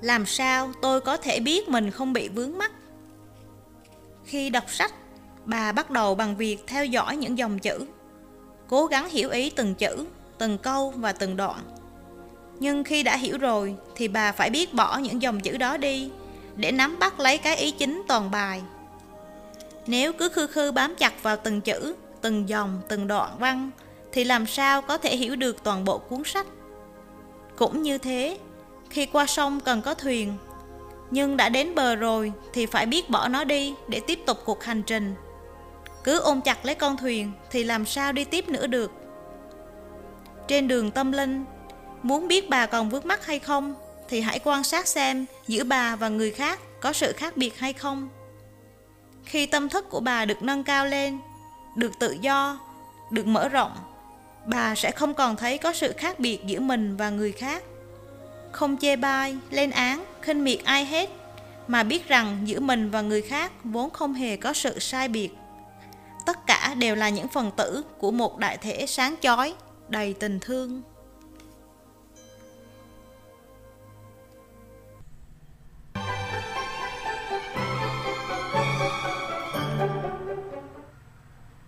làm sao tôi có thể biết mình không bị vướng mắc? Khi đọc sách, bà bắt đầu bằng việc theo dõi những dòng chữ, cố gắng hiểu ý từng chữ, từng câu và từng đoạn. Nhưng khi đã hiểu rồi thì bà phải biết bỏ những dòng chữ đó đi để nắm bắt lấy cái ý chính toàn bài. Nếu cứ khư khư bám chặt vào từng chữ, từng dòng, từng đoạn văn, thì làm sao có thể hiểu được toàn bộ cuốn sách? Cũng như thế khi qua sông cần có thuyền. Nhưng đã đến bờ rồi thì phải biết bỏ nó đi để tiếp tục cuộc hành trình. Cứ ôm chặt lấy con thuyền thì làm sao đi tiếp nữa được? Trên đường tâm linh, muốn biết bà còn vướng mắc hay không thì hãy quan sát xem giữa bà và người khác có sự khác biệt hay không. Khi tâm thức của bà được nâng cao lên, được tự do, được mở rộng, bà sẽ không còn thấy có sự khác biệt giữa mình và người khác không chê bai, lên án, khinh miệt ai hết, mà biết rằng giữa mình và người khác vốn không hề có sự sai biệt. Tất cả đều là những phần tử của một đại thể sáng chói, đầy tình thương.